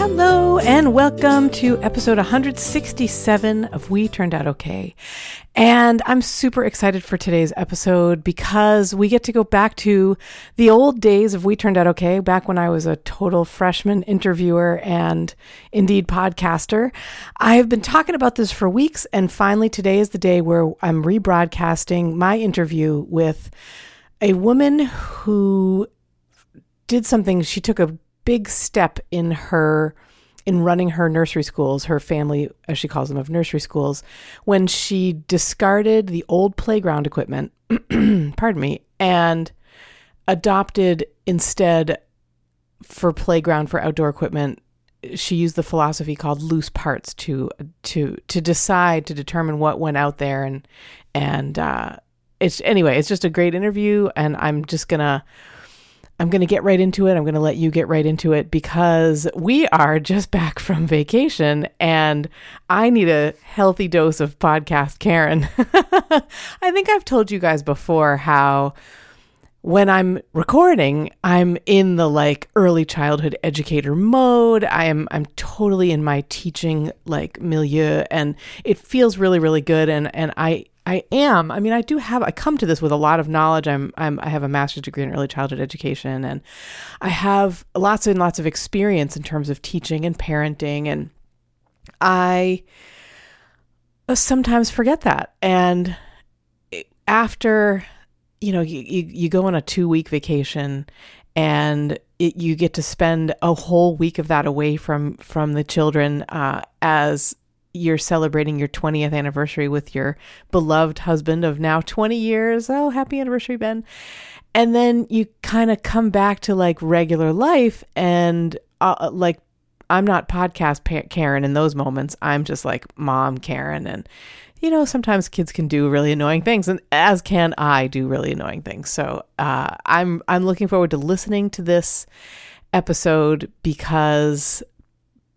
Hello, and welcome to episode 167 of We Turned Out Okay. And I'm super excited for today's episode because we get to go back to the old days of We Turned Out Okay, back when I was a total freshman interviewer and indeed podcaster. I've been talking about this for weeks, and finally, today is the day where I'm rebroadcasting my interview with a woman who did something, she took a big step in her in running her nursery schools, her family, as she calls them, of nursery schools, when she discarded the old playground equipment, pardon me, and adopted instead for playground for outdoor equipment. She used the philosophy called loose parts to to to decide to determine what went out there and and uh, it's anyway, it's just a great interview, and I'm just gonna. I'm going to get right into it. I'm going to let you get right into it because we are just back from vacation and I need a healthy dose of podcast Karen. I think I've told you guys before how when I'm recording, I'm in the like early childhood educator mode. I am I'm totally in my teaching like milieu and it feels really really good and and I I am. I mean, I do have. I come to this with a lot of knowledge. I'm. I'm. I have a master's degree in early childhood education, and I have lots and lots of experience in terms of teaching and parenting. And I uh, sometimes forget that. And eh, after, you know, you you, you go on a two week vacation, and it, you get to spend a whole week of that away from from the children uh, as you're celebrating your 20th anniversary with your beloved husband of now 20 years. Oh, happy anniversary, Ben. And then you kind of come back to like regular life and uh, like I'm not podcast Karen in those moments. I'm just like mom Karen and you know, sometimes kids can do really annoying things, and as can I do really annoying things. So uh, I'm I'm looking forward to listening to this episode because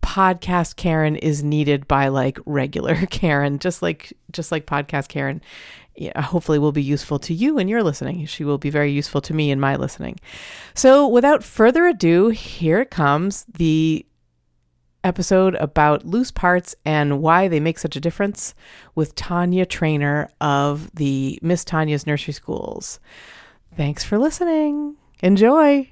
podcast Karen is needed by like regular Karen, just like just like podcast Karen. Yeah, hopefully will be useful to you and your listening. She will be very useful to me in my listening. So, without further ado, here comes the episode about loose parts and why they make such a difference with Tanya Trainor of the Miss Tanya's Nursery Schools. Thanks for listening. Enjoy.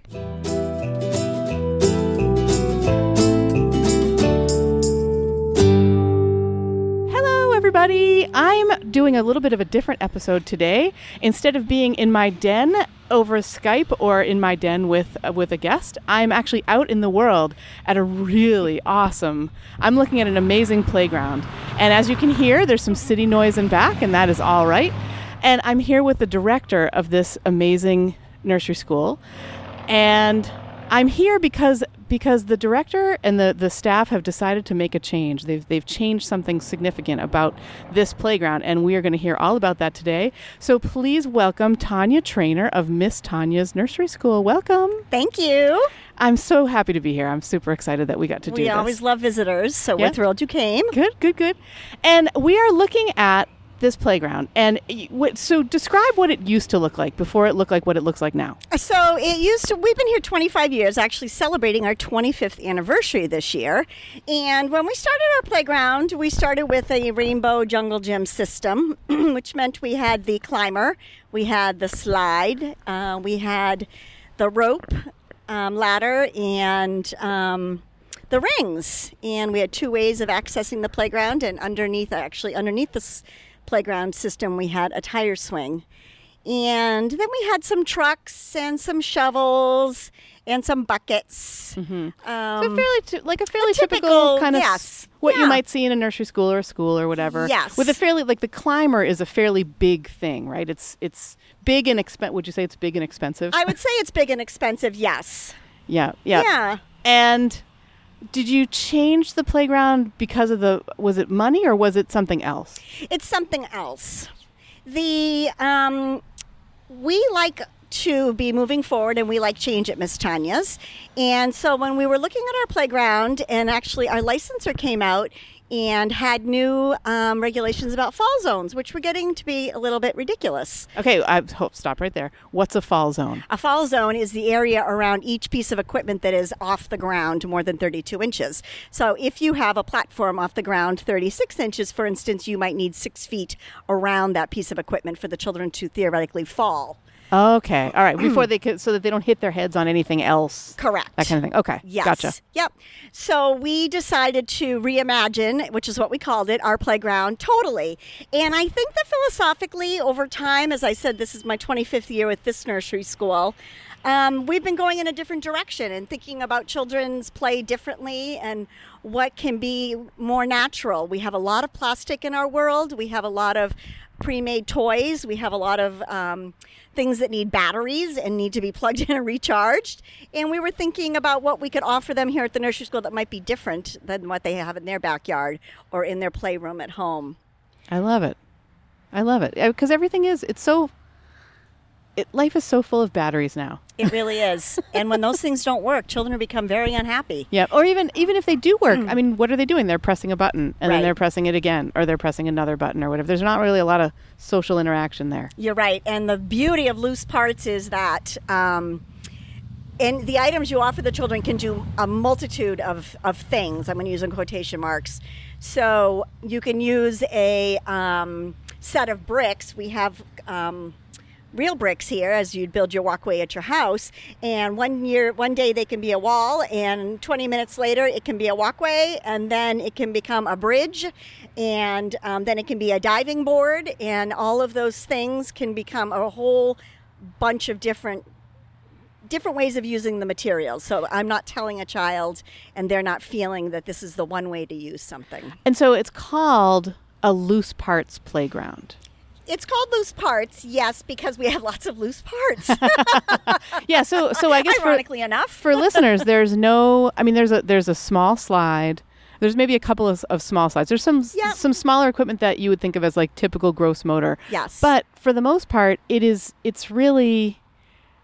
Everybody. I'm doing a little bit of a different episode today. Instead of being in my den over Skype or in my den with uh, with a guest, I'm actually out in the world at a really awesome. I'm looking at an amazing playground. And as you can hear, there's some city noise in back and that is all right. And I'm here with the director of this amazing nursery school. And I'm here because because the director and the, the staff have decided to make a change. They've, they've changed something significant about this playground, and we are going to hear all about that today. So please welcome Tanya Trainor of Miss Tanya's Nursery School. Welcome. Thank you. I'm so happy to be here. I'm super excited that we got to do we this. We always love visitors, so yeah. we're thrilled you came. Good, good, good. And we are looking at this playground. And so describe what it used to look like before it looked like what it looks like now. So it used to, we've been here 25 years, actually celebrating our 25th anniversary this year. And when we started our playground, we started with a rainbow jungle gym system, which meant we had the climber, we had the slide, uh, we had the rope um, ladder, and um, the rings and we had two ways of accessing the playground and underneath actually underneath this playground system, we had a tire swing. And then we had some trucks and some shovels and some buckets. Mm-hmm. Um, so fairly t- like a fairly a typical, typical, kind of yes. what yeah. you might see in a nursery school or a school or whatever. Yes. With a fairly like the climber is a fairly big thing, right? It's it's big and expensive. Would you say it's big and expensive? I would say it's big and expensive. Yes. Yeah. Yeah. Yeah. And did you change the playground because of the was it money or was it something else? It's something else. The um, we like to be moving forward and we like change at Miss Tanya's. And so when we were looking at our playground and actually our licensor came out and had new um, regulations about fall zones, which were getting to be a little bit ridiculous. Okay, I hope stop right there. What's a fall zone? A fall zone is the area around each piece of equipment that is off the ground more than 32 inches. So if you have a platform off the ground 36 inches, for instance, you might need six feet around that piece of equipment for the children to theoretically fall. Okay, all right. Before they could, so that they don't hit their heads on anything else. Correct. That kind of thing. Okay, Yes. gotcha. Yep. So we decided to reimagine, which is what we called it, our playground totally. And I think that philosophically, over time, as I said, this is my 25th year with this nursery school. Um, we've been going in a different direction and thinking about children's play differently and what can be more natural. We have a lot of plastic in our world. We have a lot of pre-made toys. We have a lot of um, things that need batteries and need to be plugged in and recharged. And we were thinking about what we could offer them here at the nursery school that might be different than what they have in their backyard or in their playroom at home. I love it. I love it because everything is. It's so. It, life is so full of batteries now. It really is. and when those things don't work, children become very unhappy. Yeah, or even even if they do work, I mean, what are they doing? They're pressing a button and Right. then they're pressing it again, or they're pressing another button or whatever. There's not really a lot of social interaction there. You're right. And the beauty of loose parts is that. Um, and the items you offer the children can do a multitude of, of things. I'm going to use in quotation marks. So you can use a um, set of bricks. We have um, real bricks here as you'd build your walkway at your house. And one year, one day they can be a wall, and 20 minutes later it can be a walkway, and then it can become a bridge, and um, then it can be a diving board, and all of those things can become a whole bunch of different different ways of using the materials. So I'm not telling a child and they're not feeling that this is the one way to use something. And so it's called a loose parts playground. It's called loose parts, yes, because we have lots of loose parts. Yeah, so so I guess for, Ironically enough. for listeners, there's no. I mean, there's a there's a small slide. There's maybe a couple of, of small slides. There's some some smaller equipment that you would think of as like typical gross motor. Yes. But for the most part, it is it's really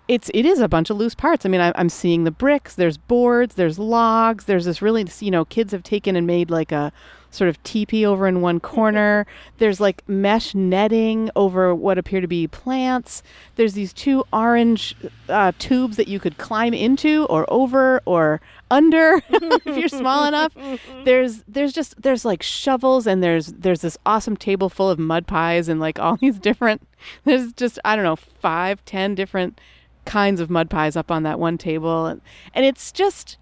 it's it is a bunch of loose parts. I mean, I, I'm seeing the bricks. There's boards. There's logs. There's this really you know kids have taken and made like a sort of teepee over in one corner. There's like mesh netting over what appear to be plants. There's these two orange uh, tubes that you could climb into or over or under if you're small enough. There's there's just there's like shovels and there's there's this awesome table full of mud pies and like all these different. There's just I don't know five ten different kinds of mud pies up on that one table and and it's just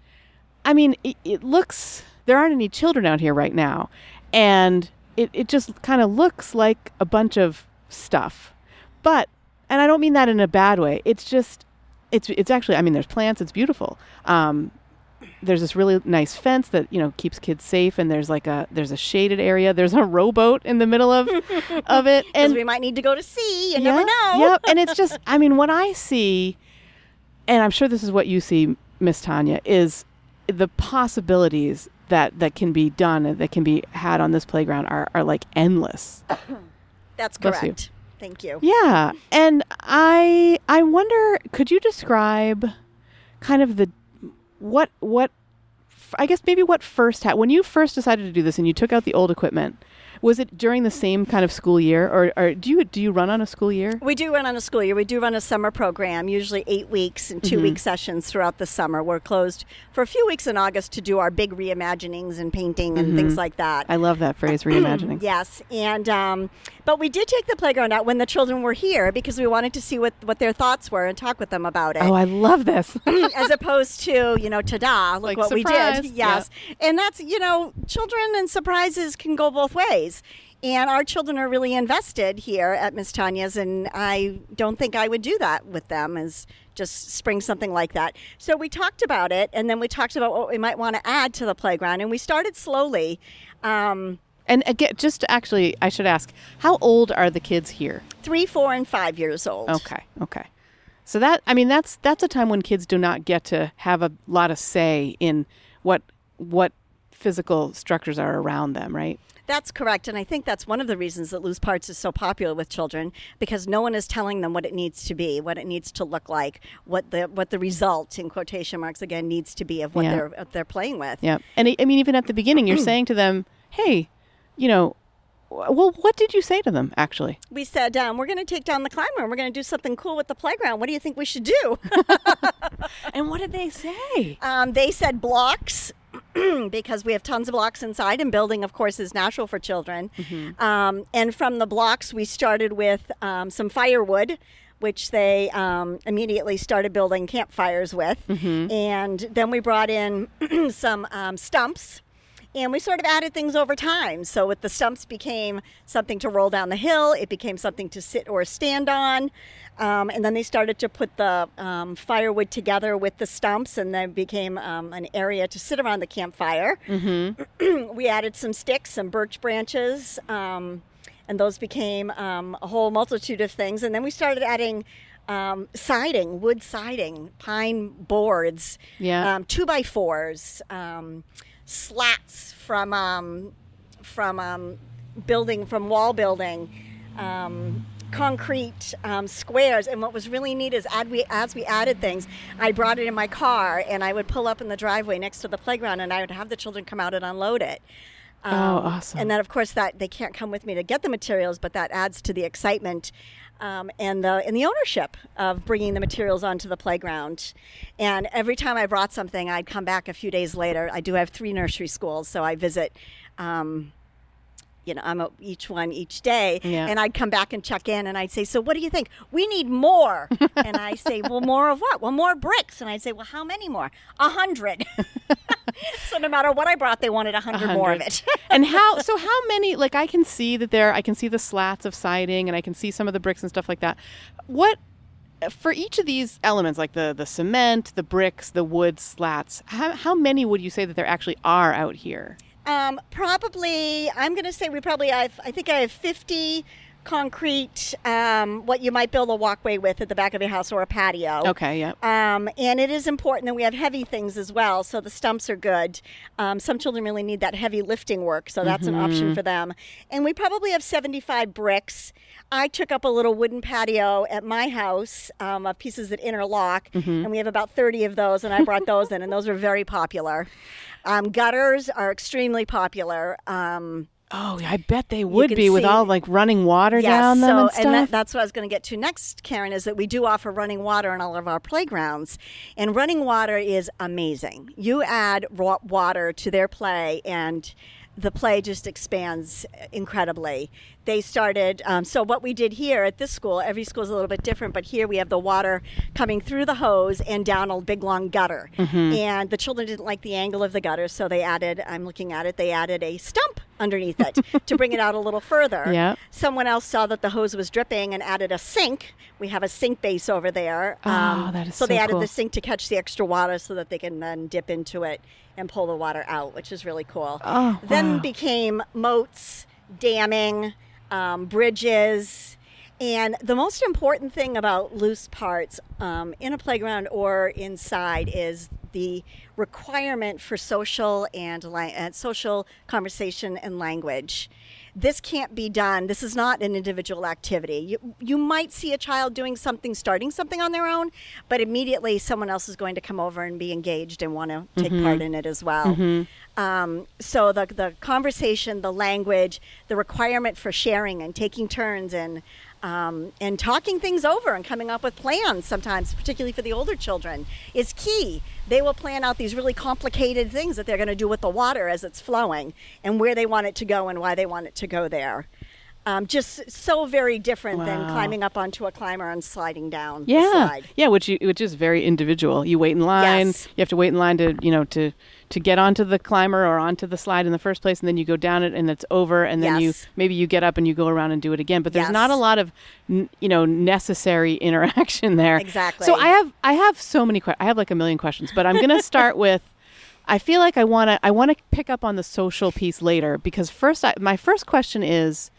I mean, it, it looks there aren't any children out here right now, and it it just kind of looks like a bunch of stuff. But and I don't mean that in a bad way. It's just it's it's actually I mean there's plants. It's beautiful. Um, there's this really nice fence that you know keeps kids safe, and there's like a there's a shaded area. There's a rowboat in the middle of of it, and we might need to go to sea. You yeah, never know. Yep. And it's just, I mean, what I see, and I'm sure this is what you see, Miss Tanya, is the possibilities that that can be done and that can be had on this playground are, are like endless. That's Bless you. correct. Thank you. Yeah. And I I wonder, could you describe kind of the what what I guess maybe what first ha- when you first decided to do this and you took out the old equipment, was it during the same kind of school year or, or do you do you run on a school year? We do run on a school year. We do run a summer program, usually eight weeks and 2 Mm-hmm. week sessions throughout the summer. We're closed for a few weeks in August to do our big reimaginings and painting and things like that. Mm-hmm. I love that phrase, reimagining. Yes, and um, but we did take the playground out when the children were here because we wanted to see what, what their thoughts were and talk with them about it. Oh, I love this. as opposed to you know ta-da look Like, what surprise. we did yes and that's you know children and surprises can go both ways and our children are really invested here at miss tanya's and i don't think i would do that with them as just spring something like that so we talked about it and then we talked about what we might want to add to the playground and we started slowly um, and again, just actually, I should ask, how old are the kids here? three four and five years old Okay, okay. So that I mean that's that's a time when kids do not get to have a lot of say in what what physical structures are around them, right? That's correct. And I think that's one of the reasons that Loose Parts is so popular with children because no one is telling them what it needs to be, what it needs to look like, what the what the result in quotation marks again needs to be of what Yeah. they're what they're playing with. Yeah. And I mean even at the beginning you're saying to them, "Hey, you know, well what did you say to them actually?" We said um, we're going to take down the climber and we're going to do something cool with the playground. What do you think we should do? And what did they say? Um, they said blocks because we have tons of blocks inside, and building, of course, is natural for children. Um, and from the blocks, we started with um, some firewood. Which they um, immediately started building campfires with. And then we brought in some um, stumps and we sort of added things over time. So with the stumps became something to roll down the hill. It became something to sit or stand on. Um, and then they started to put the um, firewood together with the stumps, and then became um, an area to sit around the campfire. Mm-hmm. we added some sticks, some birch branches, um, and those became um, a whole multitude of things. And then we started adding um, siding, wood siding, pine boards, Yeah. um, two by fours, um, slats from um, from um, building from wall building, um, concrete um, squares. And what was really neat is as we as we added things, I brought it in my car and I would pull up in the driveway next to the playground and I would have the children come out and unload it. Um, Oh, awesome. And then, of course, that they can't come with me to get the materials, but that adds to the excitement um, and the and the ownership of bringing the materials onto the playground. And every time I brought something, I'd come back a few days later. I do have three nursery schools, so I visit. Um, you know, I'm a, each one each day, Yeah. and I'd come back and check in, and I'd say, "So, what do you think? We need more." and I say, "Well, more of what? Well, more bricks." And I'd say, "Well, how many more? A hundred." so, no matter what I brought, they wanted a hundred more of it. and how so how many like i can see that there i can see the slats of siding and i can see some of the bricks and stuff like that what for each of these elements like the the cement the bricks the wood slats how, how many would you say that there actually are out here Um, probably, I'm going to say we probably have, I think I have 50 concrete, um, what you might build a walkway with at the back of your house or a patio. okay yeah Um, and it is important that we have heavy things as well, so the stumps are good. Um, some children really need that heavy lifting work, so that's an option for them. And we probably have 75 bricks. I took up a little wooden patio at my house um, of pieces that interlock, and we have about 30 of those, and I brought those in, and those are very popular. Um, gutters are extremely popular. Um, oh i bet they would be with all like running water Yes, down them so, and stuff that, that's what I was going to get to next, Karen, is that we do offer running water in all of our playgrounds. And running water is amazing. You add raw water to their play, and the play just expands incredibly. They started, um, so what we did here at this school, every school is a little bit different, but here we have the water coming through the hose and down a big long gutter. Mm-hmm. And the children didn't like the angle of the gutter, so they added, I'm looking at it, they added a stump underneath it to bring it out a little further. Yeah. Someone else saw that the hose was dripping and added a sink. We have a sink base over there. Um, Oh, that is so they so added cool. the sink to catch the extra water so that they can then dip into it and pull the water out, which is really cool. Oh, then wow. became moats, damming, um, bridges. And the most important thing about loose parts um, in a playground or inside is the requirement for social and la- uh, social conversation and language. This can't be done. This is not an individual activity. You, you might see a child doing something, starting something on their own, but immediately someone else is going to come over and be engaged and want to take part in it as well. Um, so the the conversation, the language, the requirement for sharing and taking turns and um, and talking things over and coming up with plans sometimes, particularly for the older children, is key. They will plan out these really complicated things that they're going to do with the water as it's flowing and where they want it to go and why they want it to go there. Um, just so very different than climbing up onto a climber and sliding down the yeah slide. yeah which you, which is very individual you wait in line Yes. you have to wait in line to you know to to get onto the climber or onto the slide in the first place and then you go down it and it's over and then you maybe you get up and you go around and do it again but there's Yes. not a lot of n- you know necessary interaction there Exactly. so i have i have so many questions. i have like a million questions but i'm going to start with I feel like I want to I want to pick up on the social piece later because first I, my first question is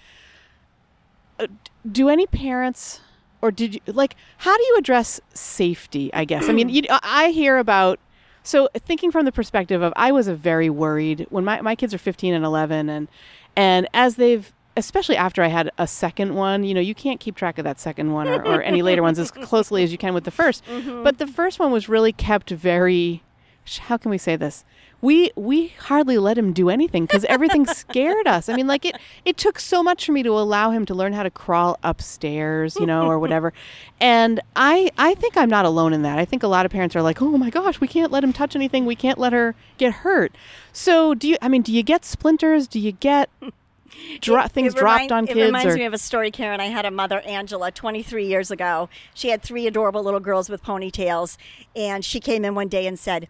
Uh, do any parents or did you like how do you address safety? I guess I mean you, I hear about so thinking from the perspective of I was a very worried when my my kids are 15 and 11 and and as they've especially after I had a second one, you know, you can't keep track of that second one or, or any later ones as closely as you can with the 1st mm-hmm. But the first one was really kept very how can we say this? We we hardly let him do anything because everything scared us. I mean, like it it took so much for me to allow him to learn how to crawl upstairs, you know, or whatever. And I I think I'm not alone in that. I think a lot of parents are like, oh my gosh, we can't let him touch anything. We can't let her get hurt. So do you? I mean, do you get splinters? Do you get dro- It- things it dropped remind- on It kids? reminds or me of a story, Karen. I had a mother, Angela, 23 years ago. She had three adorable little girls with ponytails, and she came in one day and said,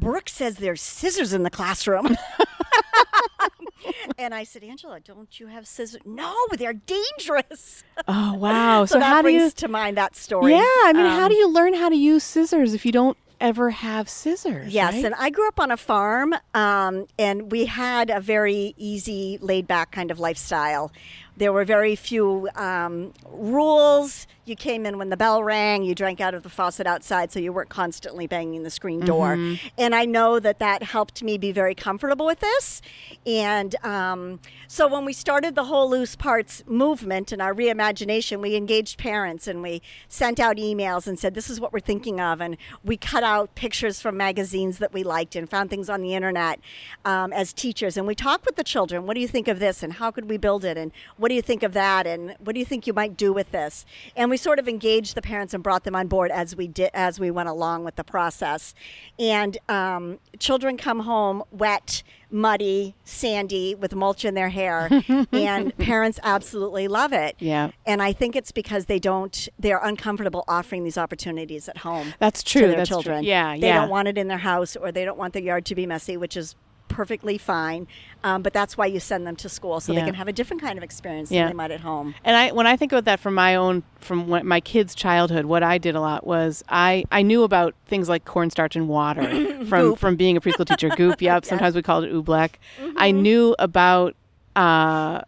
Brooke says there's scissors in the classroom. and I said, Angela, don't you have scissors? No, they're dangerous. oh wow. So, so that how do brings you? to mind that story. Yeah, I mean, how Um, do you learn how to use scissors if you don't ever have scissors? Yes, right? and I grew up on a farm, um, and we had a very easy, laid back kind of lifestyle. There were very few um, rules. You came in when the bell rang. You drank out of the faucet outside, so you weren't constantly banging the screen door. Mm-hmm. And I know that that helped me be very comfortable with this. And um, so when we started the whole loose parts movement and our reimagination, we engaged parents and we sent out emails and said, "This is what we're thinking of," and we cut out pictures from magazines that we liked and found things on the internet um, as teachers, and we talked with the children. What do you think of this? And how could we build it? And what do you think of that? And what do you think you might do with this? And we sort of engaged the parents and brought them on board as we did as we went along with the process. And um, children come home wet, muddy, sandy, with mulch in their hair, and parents absolutely love it. Yeah. And I think it's because they don't, they're uncomfortable offering these opportunities at home. That's true. To their That's true. children. Yeah, They yeah. don't want it in their house or they don't want their yard to be messy, which is perfectly fine. Um, but that's why you send them to school so Yeah. they can have a different kind of experience Yeah. than they might at home. And I, when I think about that from my own, from my kids' childhood, what I did a lot was I, I knew about things like cornstarch and water from from being a preschool teacher. Goop, yep. Sometimes we called it oobleck. I knew about, uh,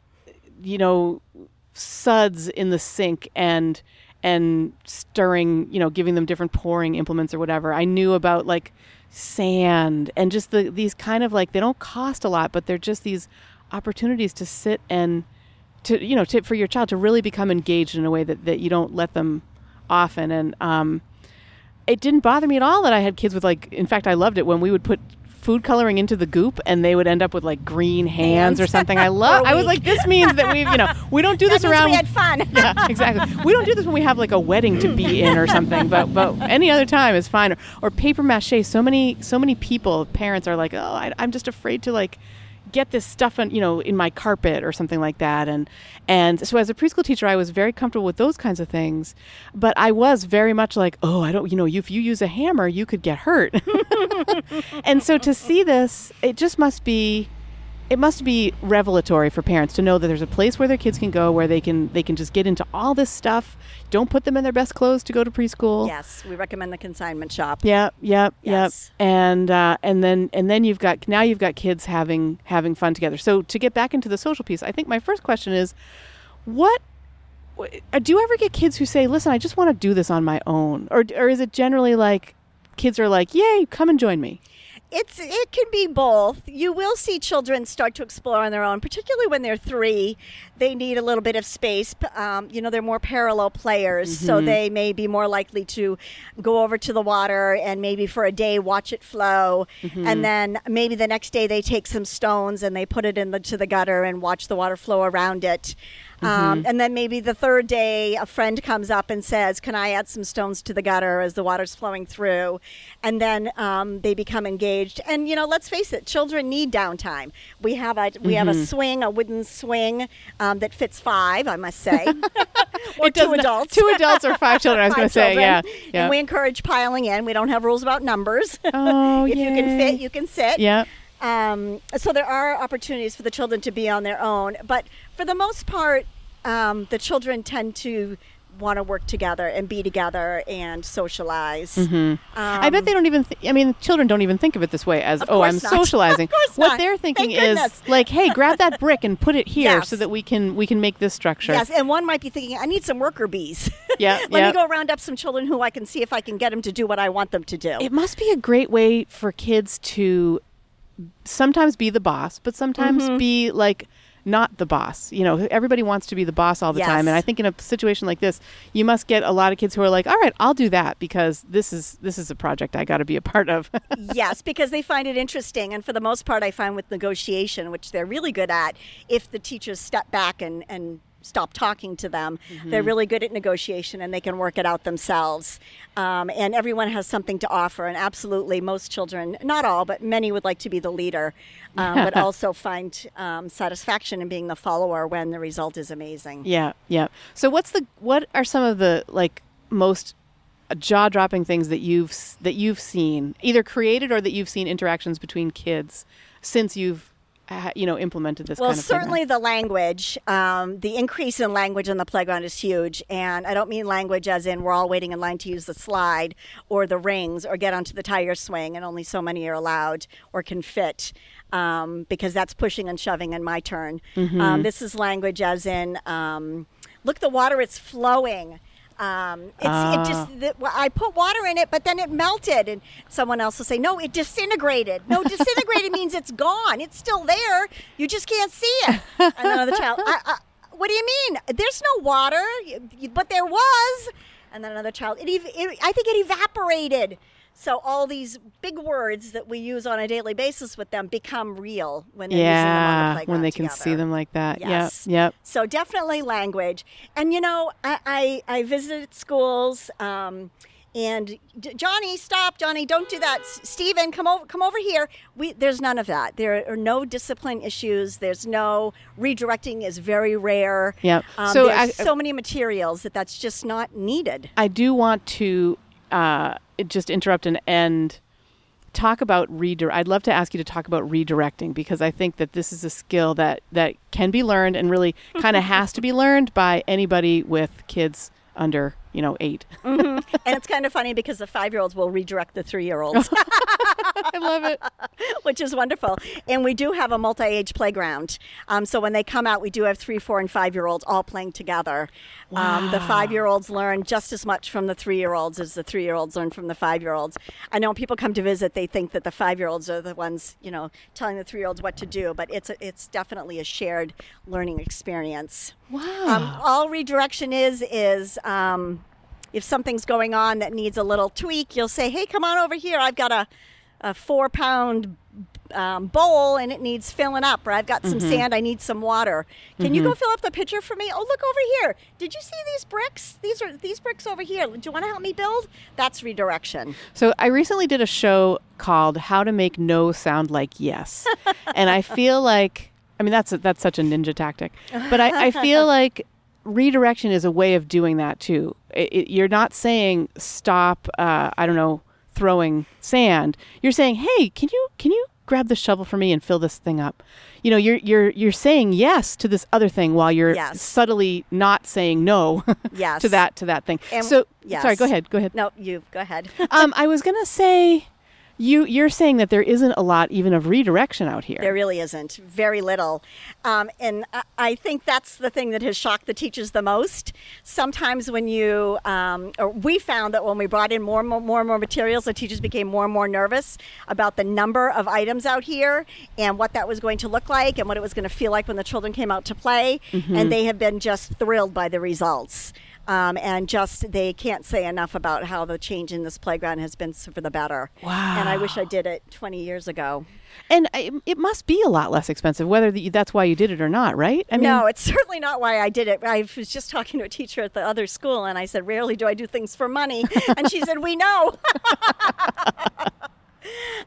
you know, suds in the sink and and stirring, you know, giving them different pouring implements or whatever. I knew about like sand and just the these kind of like they don't cost a lot, but they're just these opportunities to sit and to you know to, for your child to really become engaged in a way that, that you don't let them often. And um, it didn't bother me at all that I had kids with like in fact I loved it when we would put food coloring into the goop and they would end up with like green hands, or something I love I was like this means that we you know we don't do this around we had fun. yeah, exactly. We don't do this when we have like a wedding to be in or something, but but any other time is fine. Or, or paper mache. So many so many people, parents are like, oh, I, I'm just afraid to like get this stuff on you know in my carpet or something like that. And and so as a preschool teacher i was very comfortable with those kinds of things. But i was very much like oh i don't you know if you use a hammer you could get hurt. And so to see this it just must be it must be revelatory for parents to know that there's a place where their kids can go where they can they can just get into all this stuff don't put them in their best clothes to go to preschool Yes, we recommend the consignment shop. Yep, yep, Yes. yep. And uh, and then and then you've got now you've got kids having having fun together. So to get back into the social piece, I think my first question is, what uh, do you ever get kids who say, "Listen, I just want to do this on my own," or or is it generally like kids are like, "Yay, come and join me"? It's it can be both. You will see children start to explore on their own, particularly when they're three. They need a little bit of space. Um, you know, they're more parallel players, so they may be more likely to go over to the water and maybe for a day watch it flow, and then maybe the next day they take some stones and they put it into the gutter and watch the water flow around it. Um, and then maybe the third day, a friend comes up and says, "Can I add some stones to the gutter as the water's flowing through?" And then um, they become engaged. And you know, let's face it, children need downtime. We have a we have a swing, a wooden swing um, that fits five, I must say, or It two not- adults. two adults or five children. I was going to say, yeah, yeah. And we encourage piling in. We don't have rules about numbers. oh, if you can fit, you can sit. yeah. Um, so there are opportunities for the children to be on their own, but for the most part, um, the children tend to want to work together and be together and socialize. Mm-hmm. I bet they don't even. Th- I mean, children don't even think of it this way as, oh, I'm not. socializing. What not. they're thinking Thank is goodness. like, hey, grab that brick and put it here Yes. so that we can we can make this structure. Yes, and one might be thinking, I need some worker bees. Yeah, Let yeah. me go round up some children who I can see if I can get them to do what I want them to do. It must be a great way for kids to sometimes be the boss, but sometimes Mm-hmm. be like not the boss. You know, everybody wants to be the boss all the time, and I think in a situation like this, you must get a lot of kids who are like, "All right, I'll do that because this is this is a project I got to be a part of." yes, because they find it interesting. And for the most part, I find with negotiation, which they're really good at, if the teachers step back and, and stop talking to them, they're really good at negotiation and they can work it out themselves. Um, and everyone has something to offer. And absolutely, most children, not all, but many would like to be the leader, um, but also find um, satisfaction in being the follower when the result is amazing. Yeah, yeah. So what's the what are some of the like most jaw dropping things that you've that you've seen either created or that you've seen interactions between kids since you've you know implemented this Well, kind of program? certainly the language. Um, the increase in language on the playground is huge. And I don't mean language as in we're all waiting in line to use the slide or the rings or get onto the tire swing, and only so many are allowed or can fit. Um, because that's pushing and shoving in my turn. Mm-hmm. Um, this is language as in, um, look, the water, it's flowing. Um, it's Ah. it just the, well, I put water in it, but then it melted, and someone else will say, "No, it disintegrated." No, disintegrated means it's gone. It's still there. You just can't see it. And another child, I, I, "What do you mean? There's no water, but there was." And then another child, it, ev- it I think it evaporated. So all these big words that we use on a daily basis with them become real when they're using them on the yeah, playground when they can see them like that. Yes. Yep, yep. So definitely language. And you know, I I, I visited schools. Um, and Johnny, stop, Johnny! Don't do that. Stephen, come over, come over here. We there's none of that. There are no discipline issues. There's no redirecting is very rare. Yep. Um, So there's I- so many materials that that's just not needed. I do want to uh, just interrupt and end. Talk about redirect. I'd love to ask you to talk about redirecting because I think that this is a skill that that can be learned and really kind of has to be learned by anybody with kids under you know eight. Mm-hmm. and it's kind of funny because the five year olds will redirect the three year olds. I love it. which is wonderful. And we do have a multi age playground. Um, so when they come out, we do have three, four, and five year olds all playing together. Um, the five year olds learn just as much from the three year olds as the three year olds learn from the five year olds. I know when people come to visit, they think that the five year olds are the ones, you know, telling the three year olds what to do, but it's, a, it's definitely a shared learning experience. Wow. Um, all redirection is is um, if something's going on that needs a little tweak, you'll say, "Hey, come on over here. I've got a, a four pound um, bowl and it needs filling up, or I've got some sand. I need some water. Can you go fill up the pitcher for me? Oh, look over here. Did you see these bricks? These are these bricks over here. Do you want to help me build? That's redirection. So I recently did a show called "How to Make No Sound Like Yes," and I feel like I mean that's a, that's such a ninja tactic, but I, I feel like redirection is a way of doing that too. It, it- you're not saying stop. Uh, I don't know, throwing sand. You're saying, hey, can you can you grab the shovel for me and fill this thing up? You know, you're you're you're saying yes to this other thing while you're Yes. subtly not saying no Yes. to that to that thing. And- so yes. sorry, go ahead, go ahead. No, you go ahead. um, I was gonna say, you you're saying that there isn't a lot even of redirection out here. There really isn't. Very little. Um, and I, I think that's the thing that has shocked the teachers the most. Sometimes when you, um, or we found that when we brought in more and more, more and more materials, the teachers became more and more nervous about the number of items out here and what that was going to look like and what it was going to feel like when the children came out to play. And they have been just thrilled by the results. Um, and just they can't say enough about how the change in this playground has been for the better. Wow. And I wish I did it 20 years ago. and it must be a lot less expensive, whether that's why you did it or not, right? I mean, no, it's certainly not why I did it. I was just talking to a teacher at the other school, and I said, "Rarely do I do things for money," and she said, "We know."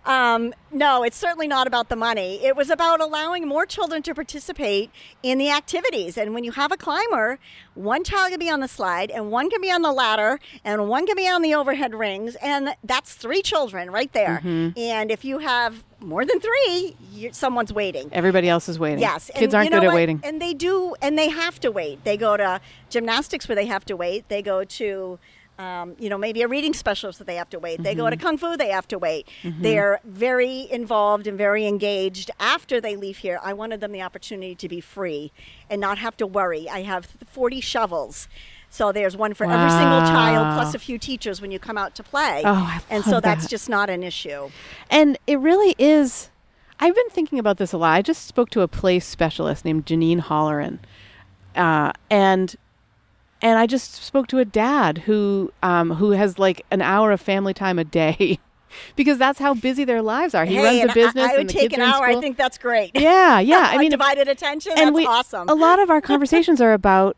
um, no, it's certainly not about the money. It was about allowing more children to participate in the activities. And when you have a climber, one child can be on the slide, and one can be on the ladder, and one can be on the overhead rings, and that's three children right there. And if you have more than three, someone's waiting. Everybody else is waiting. Yes, Kids and aren't you know good at waiting. and they do, and they have to wait. They go to gymnastics where they have to wait. They go to, um, you know, maybe a reading specialist that they have to wait. They Mm-hmm. go to kung fu, they have to wait. They're very involved and very engaged. After they leave here, I wanted them the opportunity to be free and not have to worry. I have 40 shovels. So there's one for every single child plus a few teachers when you come out to play. Oh, I love and so that's that. just not an issue. And it really is. I've been thinking about this a lot. I just spoke to a play specialist named Janine Holleran, uh, and and I just spoke to a dad who um, who has like an hour of family time a day, because that's how busy their lives are. He hey, runs a business. I, and would take an hour. I think that's great. Yeah, yeah. I mean, divided attention. and that's we, awesome. A lot of our conversations are about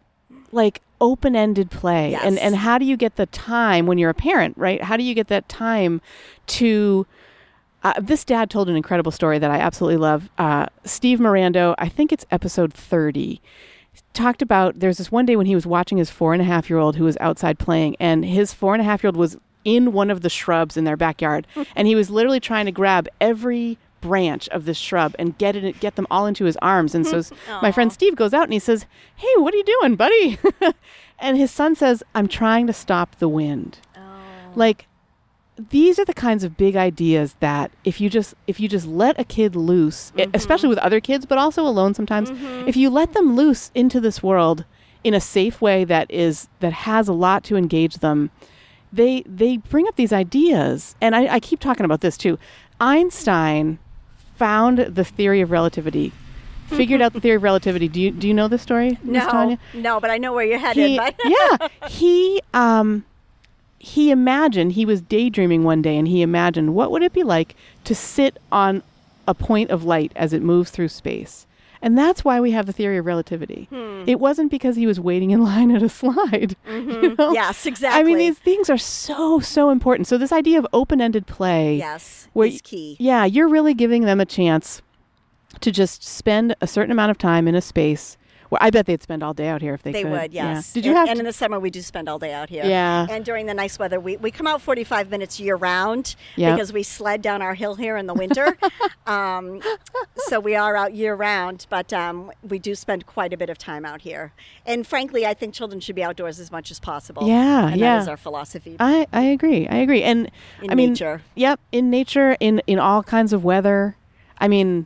like open-ended play and Yes. and how do you get the time when you're a parent, right? How do you get that time to uh, this dad told an incredible story that I absolutely love. Uh, Steve Mirando, I think it's episode 30, talked about there's this one day when he was watching his four and a half year old who was outside playing, and his four and a half year old was in one of the shrubs in their backyard, and he was literally trying to grab every branch of this shrub and get it get them all into his arms. And so my friend Steve goes out and he says hey what are you doing buddy? And his son says I'm trying to stop the wind. Oh. Like these are the kinds of big ideas that if you just if you just let a kid loose e- especially with other kids but also alone sometimes if you let them loose into this world in a safe way that is that has a lot to engage them they they bring up these ideas. And i, I keep talking about this too. Einstein found the theory of relativity. Figured out the theory of relativity. Do you do you know this story no, Tanya? no, but I know where you're headed. he, but yeah, he um he imagined he was daydreaming one day, and he imagined what would it be like to sit on a point of light as it moves through space. And that's why we have the theory of relativity. Hmm. It wasn't because he was waiting in line at a slide. you know? yes, exactly. I mean, these things are so, so important. So, this idea of open ended play yes, where is key. yeah, you're really giving them a chance to just spend a certain amount of time in a space. Well, I bet they'd spend all day out here if they, could. They could. would, Yeah. yes. Did you and, have and in the summer we do spend all day out here. Yeah. And during the nice weather, we, we come out 45 minutes year round Yep. because we sled down our hill here in the winter. um, so we are out year round, but um, we do spend quite a bit of time out here. And frankly, I think children should be outdoors as much as possible. Yeah, and yeah. That is our philosophy. I, I agree. I agree. And In I mean, nature. Yep, in nature, in in all kinds of weather. I mean,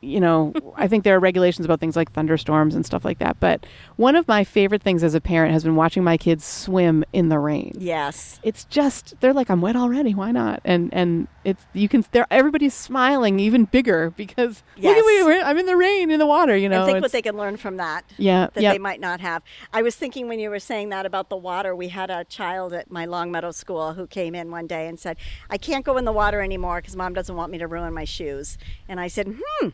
you know, I think there are regulations about things like thunderstorms and stuff like that. But one of my favorite things as a parent has been watching my kids swim in the rain. yes. It's just they're like, I'm wet already. Why not? And and it's you can. They're everybody's smiling even bigger because look at me. Yes. I'm in the rain in the water. You know. and think what they can learn from that. Yeah, that yep. they might not have. I was thinking when you were saying that about the water, we had a child at my Longmeadow school who came in one day and said, "I can't go in the water anymore because mom doesn't want me to ruin my shoes." And I said, "Hmm."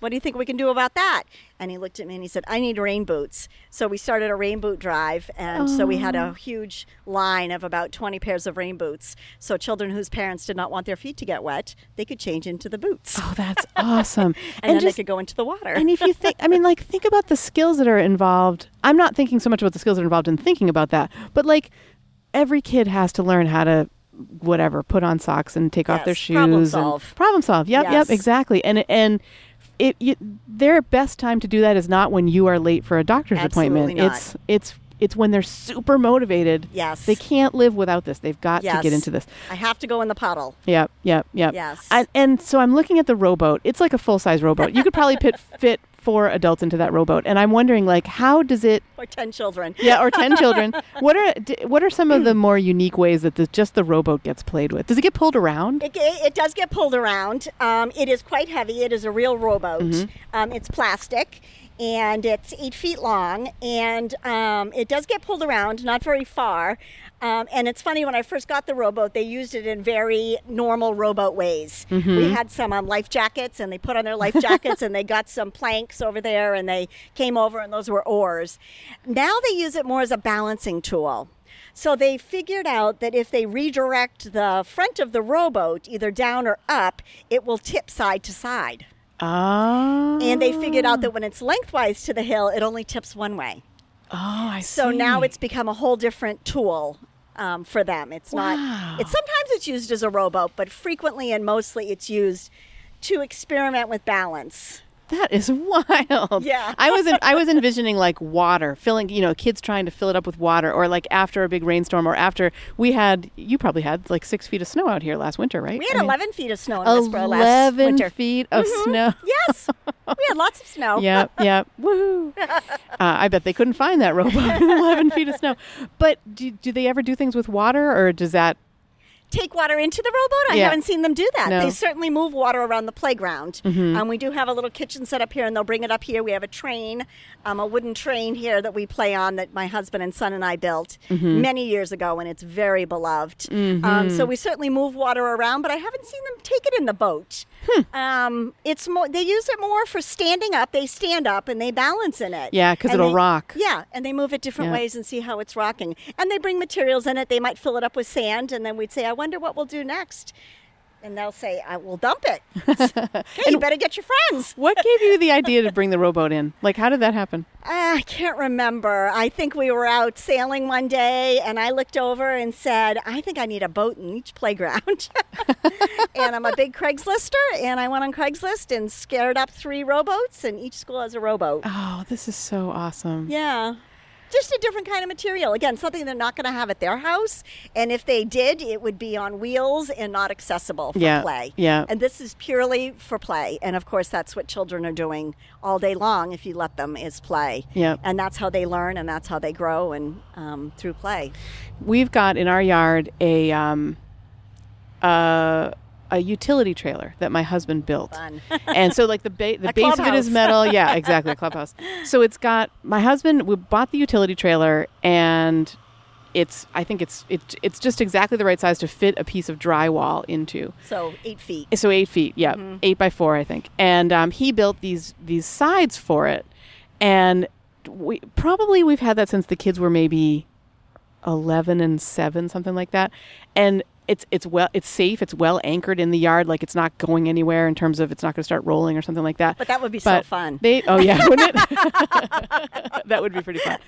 What do you think we can do about that? And he looked at me and he said, I need rain boots. So we started a rain boot drive. And so we had a oh. huge line of about 20 pairs of rain boots. So children whose parents did not want their feet to get wet, they could change into the boots. Oh, that's awesome. and, then just, they could go into the water. and if you think, I mean, like, think about the skills that are involved. I'm not thinking so much about the skills that are involved in thinking about that, but like, every kid has to learn how to, whatever, put on socks and take off their shoes. problem and- solve. problem solve. Yep, Yes. yep, exactly. And and it, their best time to do that is not when you are late for a doctor's appointment. Absolutely not. It's it's it's when they're super motivated. Yes. they can't live without this. They've got to get into this. I have to go in the puddle. Yep, yep, yep. Yes. And, and so I'm looking at the rowboat. It's like a full size rowboat. You could probably fit fit four adults into that rowboat. And I'm wondering, like, how does it? Or 10 children. Yeah, or ten children. What are d- what are some of the more unique ways that the, just the rowboat gets played with? Does it get pulled around? It, it does get pulled around. Um, it is quite heavy. It is a real rowboat. Mm-hmm. Um, it's plastic and it's eight feet long. And um, it does get pulled around, not very far. Um, and it's funny, when I first got the rowboat, they used it in very normal rowboat ways. Mm-hmm. We had some um, life jackets, and they put on their life jackets, and they got some planks over there, and they came over, and those were oars. Now they use it more as a balancing tool. So they figured out that if they redirect the front of the rowboat either down or up, it will tip side to side. Oh. And they figured out that when it's lengthwise to the hill, it only tips one way. Oh, I So see. So now it's become a whole different tool um, for them. It's Wow. not. It's sometimes it's used as a rowboat, but frequently and mostly it's used to experiment with balance. That is wild. Yeah. I was in, I was envisioning like water, filling, you know, kids trying to fill it up with water, or like after a big rainstorm, or after we had, you probably had like six feet of snow out here last winter, right? We had I mean, 11 feet of snow in Westboro last winter. 11 feet of snow. Yes, we had lots of snow. yep, yep. Woohoo. Uh, I bet they couldn't find that robot in 11 feet of snow. But do, do they ever do things with water, or does that? Take water into the rowboat. I Yeah. haven't seen them do that. No. Mm-hmm. They certainly move water around the playground. Um, we do have a little kitchen set up here, and they'll bring it up here. We have a train, um, a wooden train here that we play on that my husband and son and I built Mm-hmm. many years ago, and it's very beloved. Um, so we certainly move water around, but I haven't seen them take it in the boat. Hmm. Um, it's more. They use it more for standing up. They stand up and they balance in it. Yeah, because it'll they- rock. Yeah, and they move it different Yeah. ways and see how it's rocking. And they bring materials in it. They might fill it up with sand, and then we'd say, "I wonder what we'll do next." And they'll say, "I will dump it." okay, you better get your friends. What gave you the idea to bring the rowboat in? Like, how did that happen? Ah, I can't remember. I think we were out sailing one day, and I looked over and said, "I think I need a boat in each playground." and I'm a big Craigslister, and I went on Craigslist and scared up three rowboats, and each school has a rowboat. Oh, this is so awesome. Yeah. Just a different kind of material. Again, something they're not going to have at their house. And if they did, it would be on wheels and not accessible for Yeah, play. yeah. And this is purely for play. And of course, that's what children are doing all day long if you let them, is play. Yeah. And that's how they learn and that's how they grow and um, through play. We've got in our yard a um, uh, a utility trailer that my husband built. And so like the ba- the A base of it is metal. Yeah, exactly, a clubhouse. So it's got my husband. We bought the utility trailer, and it's I think it's it, it's just exactly the right size to fit a piece of drywall into. So eight feet. So eight feet, yeah, eight by four, I think. And um, he built these these sides for it, and we probably we've had that since the kids were maybe eleven and seven, something like that. And it's it's well it's safe. It's well anchored in the yard, like it's not going anywhere in terms of it's not going to start rolling or something like that. But that would be so fun. They oh yeah, wouldn't it? that would be pretty fun.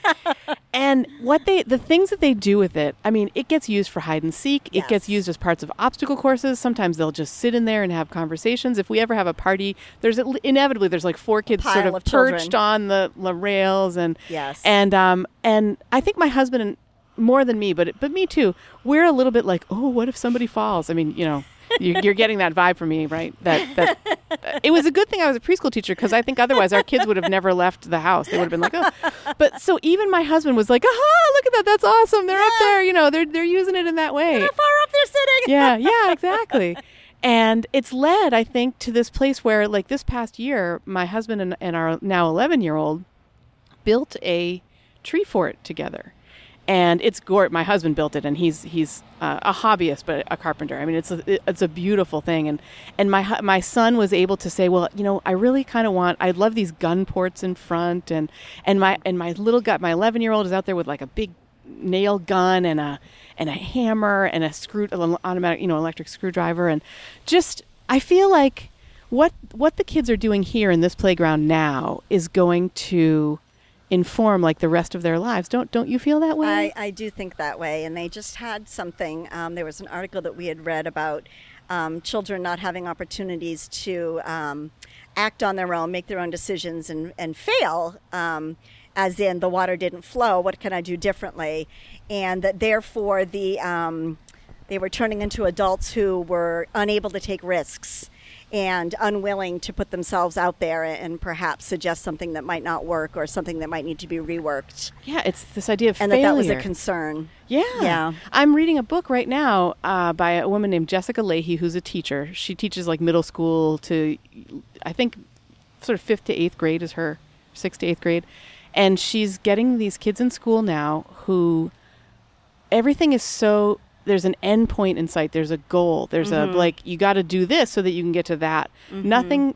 And what they the things that they do with it, I mean, it gets used for hide and seek. It gets used as parts of obstacle courses. Sometimes they'll just sit in there and have conversations. If we ever have a party, there's inevitably there's like four kids sort of, of perched on the, the rails and Yes. and um and I think my husband and more than me, but but me too. We're a little bit like, oh, what if somebody falls? I mean, you know, you, you're getting that vibe from me, right? That that it was a good thing I was a preschool teacher because I think otherwise our kids would have never left the house. They would have been like, oh. But so even my husband was like, aha, look at that, that's awesome. They're up there, you know, they're they're using it in that way. How far up they're sitting. Yeah, yeah, exactly. And it's led, I think, to this place where, like this past year, my husband and, and our now 11 year old built a tree fort together. And it's gore. My husband built it, and he's he's uh, a hobbyist, but a carpenter. I mean, it's a, it's a beautiful thing. And and my my son was able to say, well, you know, I really kind of want. I love these gun ports in front, and and my and my little guy, my 11 year old, is out there with like a big nail gun and a and a hammer and a screw an automatic you know electric screwdriver and just I feel like what what the kids are doing here in this playground now is going to inform like the rest of their lives. Don't don't you feel that way? I, I do think that way. And they just had something. Um, there was an article that we had read about um, children not having opportunities to um, act on their own, make their own decisions, and, and fail. Um, as in, the water didn't flow. What can I do differently? And that therefore, the um, they were turning into adults who were unable to take risks and unwilling to put themselves out there and perhaps suggest something that might not work or something that might need to be reworked yeah, it's this idea of and failure. that that was a concern. Yeah. Yeah. I'm reading a book right now uh, by a woman named Jessica Lahey, who's a teacher. She teaches like middle school to, I think, sort of fifth to eighth grade is her, sixth to eighth grade. And she's getting these kids in school now who everything is so there's an end point in sight. There's a goal. There's a mm-hmm. like you got to do this so that you can get to that. Mm-hmm. Nothing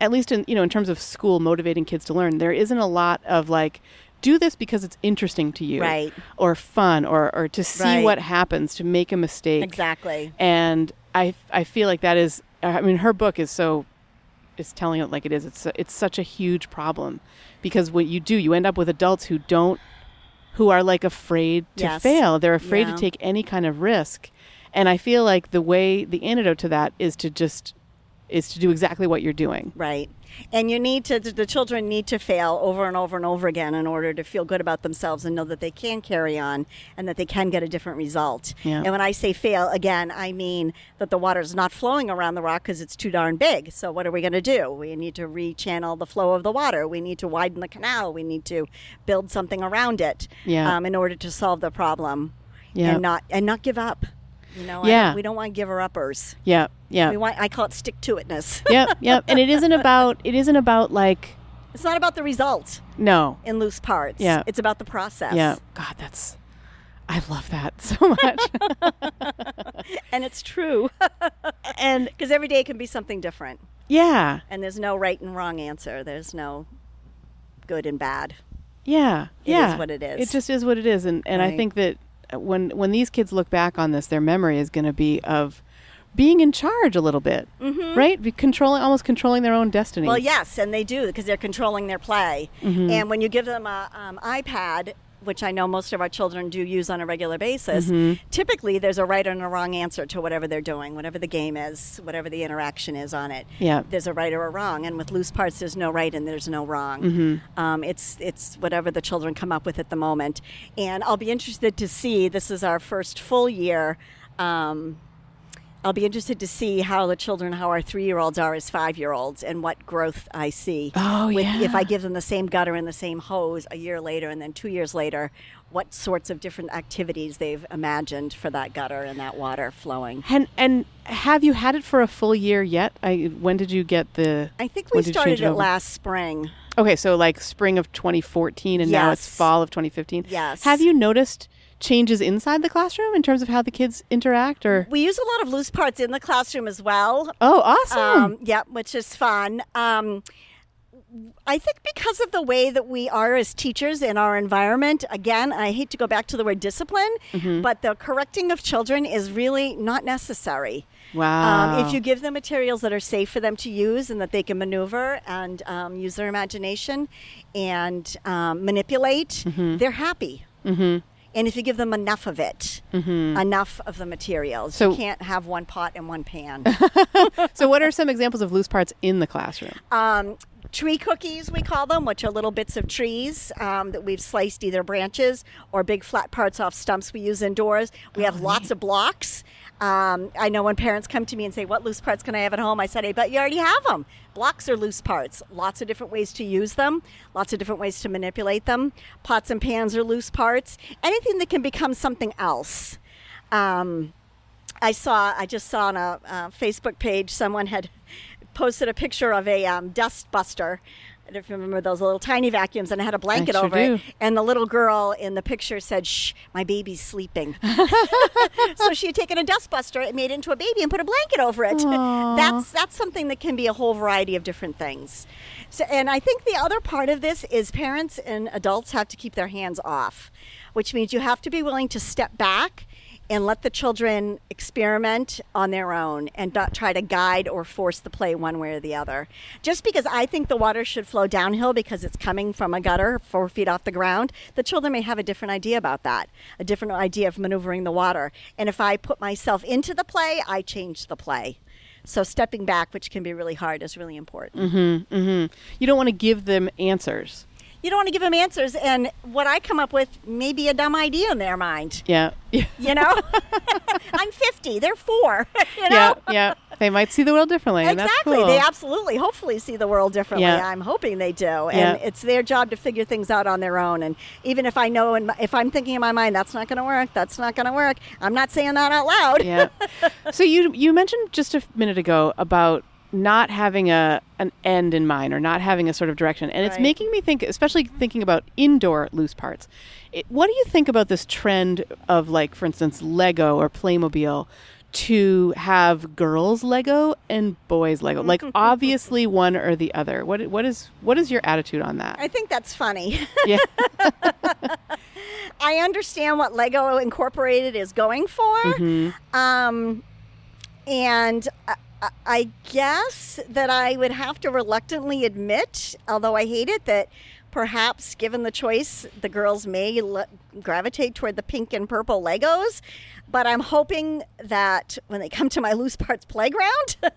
at least in you know in terms of school motivating kids to learn there isn't a lot of like do this because it's interesting to you Right. or fun or or to see Right. what happens to make a mistake. Exactly. and i i feel like that is uh, i mean her book is so is telling it like it is. It's it's such a huge problem because what you do you end up with adults who don't who are like afraid to Yes. fail they're afraid Yeah. to take any kind of risk and i feel like the way the antidote to that is to just is to do exactly what you're doing. Right. And you need to, the children need to fail over and over and over again in order to feel good about themselves and know that they can carry on and that they can get a different result. Yeah. And when I say fail, again, I mean that the water is not flowing around the rock because it's too darn big. So what are we going to do? We need to rechannel the flow of the water. We need to widen the canal. We need to build something around it Yeah. um, in order to solve the problem Yeah. and not and not give up. You know, I Yeah. we don't want giver uppers. Yeah, yeah, We want I call it stick to itness. yep, yep. And it isn't about it isn't about like it's not about the result. no, in loose parts. Yeah. It's about the process. yeah. God, that's I love that so much. And it's true. and Because every day can be something different. yeah, And there's no right and wrong answer. There's no good and bad. yeah, It is yeah. what it is. It just is what it is, and and I think that when when these kids look back on this, their memory is going to be of being in charge a little bit, mm-hmm. right? Be controlling, almost controlling their own destiny. Well, yes, and they do because they're controlling their play. Mm-hmm. And when you give them a um, iPad, which I know most of our children do use on a regular basis, Mm-hmm. typically there's a right and a wrong answer to whatever they're doing, whatever the game is, whatever the interaction is on it. Yeah. There's a right or a wrong, and with loose parts, there's no right and there's no wrong. Mm-hmm. Um, it's it's whatever the children come up with at the moment. And I'll be interested to see. This is our first full year. Um, I'll be interested to see how the children, how our three-year-olds are as five-year-olds, and what growth I see. Oh, with, yeah. If I give them the same gutter and the same hose a year later, and then two years later, what sorts of different activities they've imagined for that gutter and that water flowing. and and have you had it for a full year yet? I when did you get the? I think we when did you started change it last spring. Okay, so like spring of 2014, and now it's fall of 2015. Yes. Have you noticed changes inside the classroom in terms of how the kids interact, or? We use a lot of loose parts in the classroom as well. Oh, awesome! Um, yeah, which is fun. Um, I think because of the way that we are as teachers in our environment, again, I hate to go back to the word discipline, Mm-hmm. but the correcting of children is really not necessary. wow. Um, if you give them materials that are safe for them to use and that they can maneuver and um, use their imagination and um, manipulate, Mm-hmm. they're happy. Mm-hmm. And if you give them enough of it, enough of the materials, Mm-hmm. So- you can't have one pot and one pan. so, what are some examples of loose parts in the classroom? um, tree cookies, we call them, which are little bits of trees um, that we've sliced either branches or big flat parts off stumps we use indoors. We have lots of blocks. Um, I know when parents come to me and say, What loose parts can I have at home? I said, I bet you already have them. Blocks are loose parts. Lots of different ways to use them, lots of different ways to manipulate them. Pots and pans are loose parts. Anything that can become something else. Um, I saw, I just saw on a Facebook page, someone had posted a picture of a um, dust buster. I don't if you remember those little tiny vacuums, and I had a blanket sure over do. it. And the little girl in the picture said, "Shh, my baby's sleeping." so she had taken a dust buster, made it into a baby, and put a blanket over it. That's that's something that can be a whole variety of different things. So, and I think the other part of this is parents and adults have to keep their hands off, which means you have to be willing to step back and let the children experiment on their own and not try to guide or force the play one way or the other. Just because I think the water should flow downhill because it's coming from a gutter four feet off the ground, the children may have a different idea about that, a different idea of maneuvering the water. And if I put myself into the play, I change the play. So stepping back, which can be really hard, is really important. Mm-hmm, mm-hmm. You don't want to give them answers. You don't want to give them answers, and what I come up with may be a dumb idea in their mind. Yeah. Yeah. You know, I'm 50; they're four. You know, Yeah. Yeah. They might see the world differently. and that's exactly. cool. They absolutely, hopefully, see the world differently. Yeah. I'm hoping they do, and Yeah. it's their job to figure things out on their own. And even if I know, and if I'm thinking in my mind, that's not going to work, that's not going to work. I'm not saying that out loud. yeah. So you you mentioned just a minute ago about not having a an end in mind or not having a sort of direction, and it's making me think, especially thinking about indoor loose parts. It, what do you think about this trend of, like, for instance, Lego or Playmobil? To have girls Lego and boys Lego, like obviously one or the other. What what is what is your attitude on that? I think that's funny. yeah, I understand what Lego Incorporated is going for. Mm-hmm. Um, and I, guess that I would have to reluctantly admit, although I hate it, that perhaps given the choice, the girls may le- gravitate toward the pink and purple Legos. But I'm hoping that when they come to my loose parts playground, That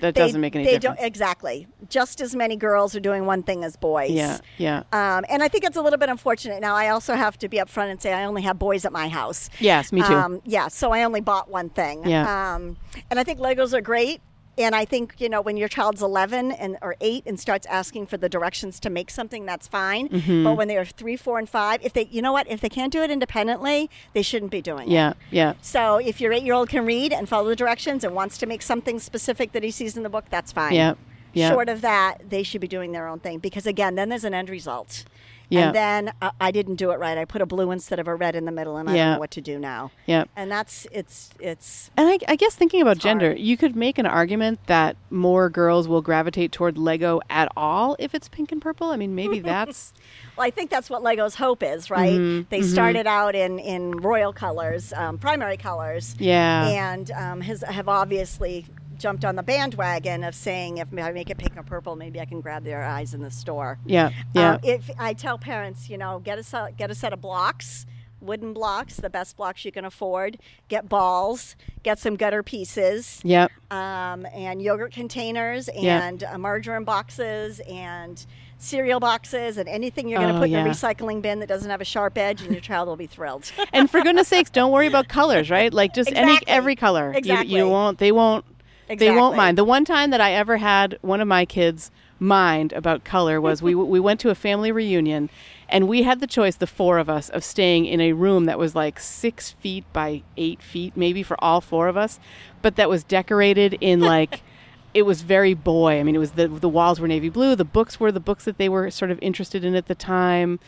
they- doesn't make any they difference. Don't, exactly. Just as many girls are doing one thing as boys. Yeah, yeah. Um, and I think it's a little bit unfortunate. Now, I also have to be upfront and say I only have boys at my house. Yes, me too. Um, yeah, so I only bought one thing. Yeah. Um, and I think Legos are great. And I think you know when your child's 11 and or 8 and starts asking for the directions to make something, that's fine. Mm-hmm. But when they are three, four, and five, if they, you know what, if they can't do it independently, they shouldn't be doing it. yeah, yeah. So if your eight-year-old can read and follow the directions and wants to make something specific that he sees in the book, that's fine. Yeah, yeah. Short of that, they should be doing their own thing because again, then there's an end result. Yeah. And then uh, I didn't do it right. I put a blue instead of a red in the middle, and I don't know what to do now. Yeah. And that's it's it's And I, I guess thinking about gender, hard. you could make an argument that more girls will gravitate toward Lego at all if it's pink and purple. I mean, maybe that's Well, I think that's what Lego's hope is, right? Mm-hmm, They started out in, in royal colors, um, primary colors, yeah, and um, has, have obviously jumped on the bandwagon of saying if I make it pink or purple, maybe I can grab their eyes in the store. yeah, yeah, Um, if I tell parents, you know, get a set, get a set of blocks, wooden blocks, the best blocks you can afford. Get balls, get some gutter pieces, yep, um, and yogurt containers, and uh, margarine boxes, and cereal boxes, and anything you're going to Oh, put in yeah. the recycling bin that doesn't have a sharp edge, and your child will be thrilled. and for goodness sakes, don't worry about colors, right? Like just any every color. You- Exactly. You, won't. They won't. They won't mind. The one time that I ever had one of my kids mind about color was we we went to a family reunion, and we had the choice, the four of us, of staying in a room that was like six feet by eight feet, maybe for all four of us, but that was decorated in like. It was very boy. I mean, it was the the walls were navy blue. The books were the books that they were sort of interested in at the time.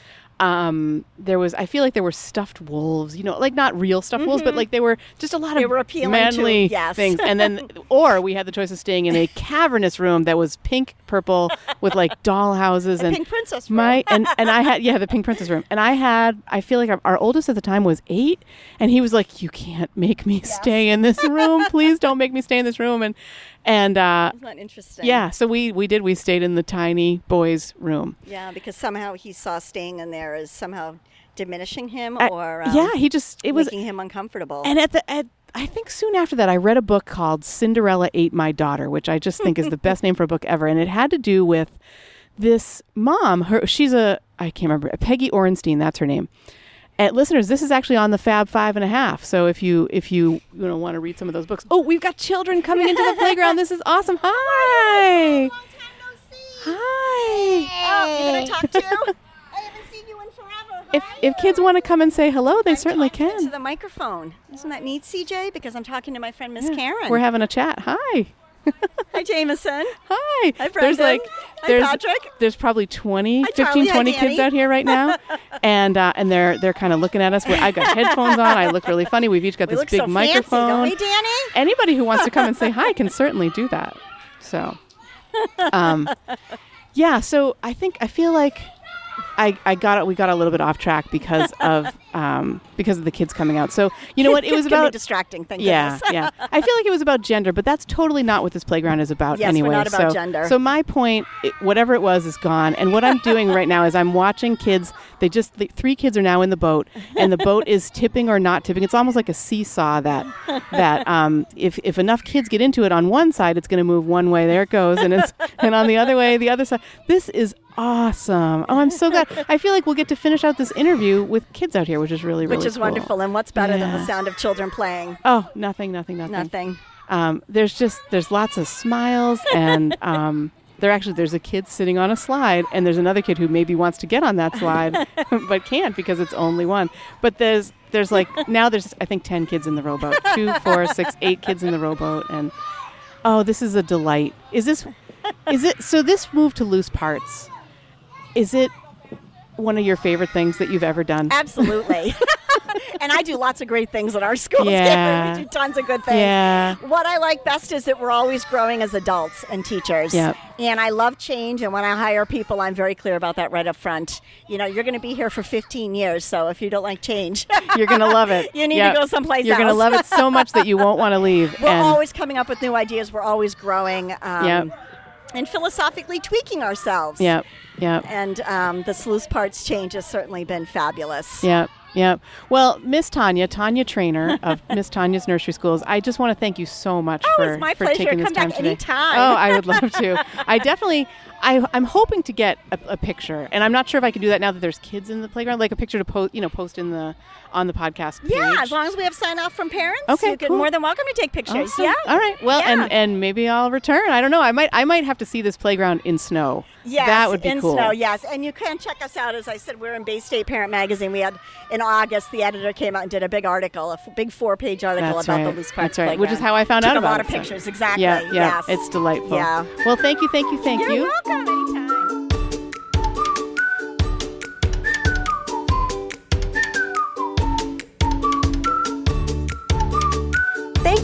Um, there was, I feel like there were stuffed wolves. You know, like not real stuffed wolves, but like they were just a lot They of appealing to- manly yes. things. And then, or we had the choice of staying in a cavernous room that was pink, purple, with like doll houses and Pink Princess room. My and and I had yeah the pink princess room, and I had I feel like our, our oldest at the time was eight, and he was like, "You can't make me stay in this room. Please don't make me stay in this room." And and uh, that interesting? yeah, so we we did. We stayed in the tiny boys' room. Yeah, because somehow he saw staying in there as somehow diminishing him or um, yeah, he just it was making him uncomfortable. And at the at, I think soon after that, I read a book called Cinderella Ate My Daughter, which I just think is the best name for a book ever, and it had to do with this mom. Her she's a I can't remember Peggy Orenstein. That's her name. And listeners, this is actually on the Fab Five and a Half. So if you if you you know want to read some of those books, oh, we've got children coming into the playground. This is awesome. Hi. Hi. Oh, you gonna talk to? I haven't seen you in forever. If Hi. if kids want to come and say hello, they certainly can. To the microphone. Isn't that neat, CJ? Because I'm talking to my friend Miss Karen. We're having a chat. Hi. Hi, Jameson. Hi. Hi, there's Brendan. like Hi, there's Patrick. there's probably 20, Hi, 15, Charlie. Hi, 20 kids out here right now. and uh, and they're they're kind of looking at us. We're, I got headphones on. I look really funny. We've each got We this big so microphone. fancy, don't we, Danny? Anybody who wants to come and say hi can certainly do that. So um yeah, so I think I feel like I, I got it. We got a little bit off track because of um, because of the kids coming out. So you know what? It was about distracting. Thank yeah, yeah. I feel like it was about gender, but that's totally not what this playground is about Yes, we're anyway. not about so, gender. So my point, it, whatever it was, is gone. And what I'm doing right now is I'm watching kids. They just the, three kids are now in the boat, and the boat is tipping or not tipping. It's almost like a seesaw that that um, if if enough kids get into it on one side, it's going to move one way. There it goes, and it's and on the other way, the other side. This is awesome. Oh, I'm so glad. I feel like we'll get to finish out this interview with kids out here, which is really really Which is cool. wonderful. And what's better than the sound of children playing? Oh, nothing, nothing, nothing. Nothing. Um, there's just there's lots of smiles and um, there actually there's a kid sitting on a slide and there's another kid who maybe wants to get on that slide but can't because it's only one. But there's there's like now there's I think ten kids in the rowboat. Two, four, six, eight kids in the rowboat and oh this is a delight. Is this is it so this move to loose parts is it one of your favorite things that you've ever done? Absolutely. and I do lots of great things at our school. Yeah. we do tons of good things. Yeah. What I like best is that we're always growing as adults and teachers. Yep. And I love change. And when I hire people, I'm very clear about that right up front. You know, you're going to be here for 15 years. So if you don't like change, You're gonna love it. You need Yep. to go someplace You're gonna love it so much that you won't want to leave. we're and always coming up with new ideas. We're always growing. Um, Yep. And philosophically tweaking ourselves. Yep. Yep. And um, the sluice parts change has certainly been fabulous. Yep. Yep. Well, Miss Tanya, Tanya Trainor of Miss Tanya's Nursery Schools, I just want to thank you so much for the channel. Oh, for, it's my for pleasure. taking Come this time back today. anytime. Oh, I would love to. I definitely. I, I'm hoping to get a, a picture, and I'm not sure if I can do that now that there's kids in the playground, like a picture to post, you know, post in the on the podcast. Yeah, as long as we have sign off from parents, Okay, you can cool. more than welcome to take pictures. Awesome. Yeah. All right. Well, Yeah. and and maybe I'll return. I don't know. I might I might have to see this playground in snow. Yes, that would be cool. in cool. snow, yes. And you can check us out. As I said, we're in Bay State Parent Magazine. We had, in August, the editor came out and did a big article, a big four page article That's about right. the Loose Parts That's right. Which is how I found Took out about a lot it, of so. pictures, exactly. Yeah, yeah. Yes. It's delightful. Yeah. Well, thank you, thank you, thank You're you. welcome Thank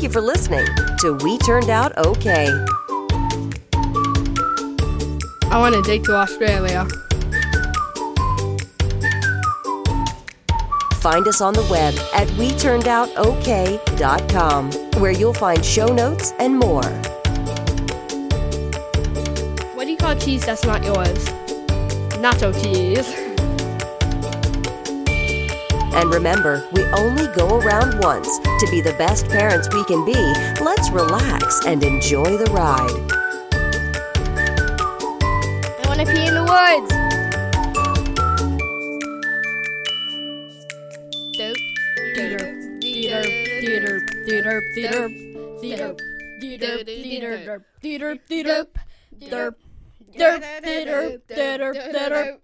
you for listening to We Turned Out Okay. I want to dig to Australia. Find us on the web at WeTurnedOutOK.com, where you'll find show notes and more. What do you call cheese that's not yours? Nacho cheese. And remember, we only go around once. To be the best parents we can be, let's relax and enjoy the ride. I want to pee in the woods. Dope. Theater. Theater. Theater. Theater. Theater. Theater. Theater. Theater. Theater. Theater. Theater. Theater. Theater.